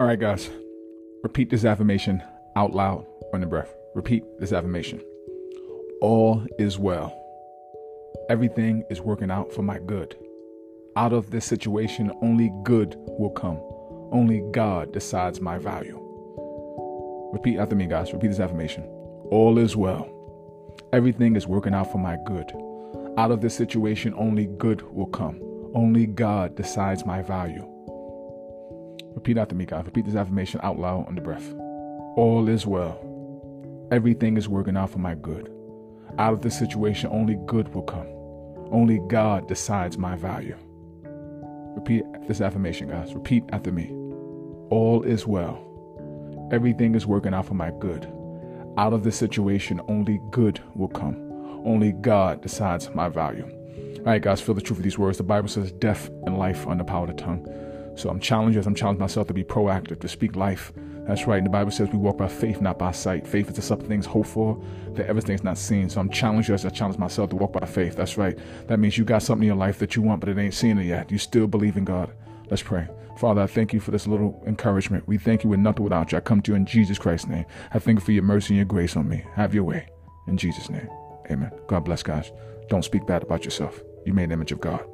All right, guys. Repeat this affirmation out loud on the breath. Repeat this affirmation. All is well. Everything is working out for my good. Out of this situation, only good will come. Only God decides my value. Repeat after me, guys. Repeat this affirmation. All is well. Everything is working out for my good. Out of this situation, only good will come. Only God decides my value. Repeat after me, guys. Repeat this affirmation out loud on the breath. All is well. Everything is working out for my good. Out of this situation, only good will come. Only God decides my value. Repeat this affirmation, guys. Repeat after me. All is well. Everything is working out for my good. Out of this situation, only good will come. Only God decides my value. All right, guys, feel the truth of these words. The Bible says death and life are in the power of the tongue. So I'm challenged as I'm challenging myself to be proactive, to speak life. That's right. And the Bible says we walk by faith, not by sight. Faith is the something things hoped for, the everything's not seen. So I'm challenged as I challenge myself to walk by faith. That's right. That means you got something in your life that you want, but it ain't seen it yet. You still believe in God. Let's pray. Father, I thank you for this little encouragement. We thank you with nothing without you. I come to you in Jesus Christ's name. I thank you for your mercy and your grace on me. Have your way. In Jesus' name. Amen. God bless, guys. Don't speak bad about yourself. You made an image of God.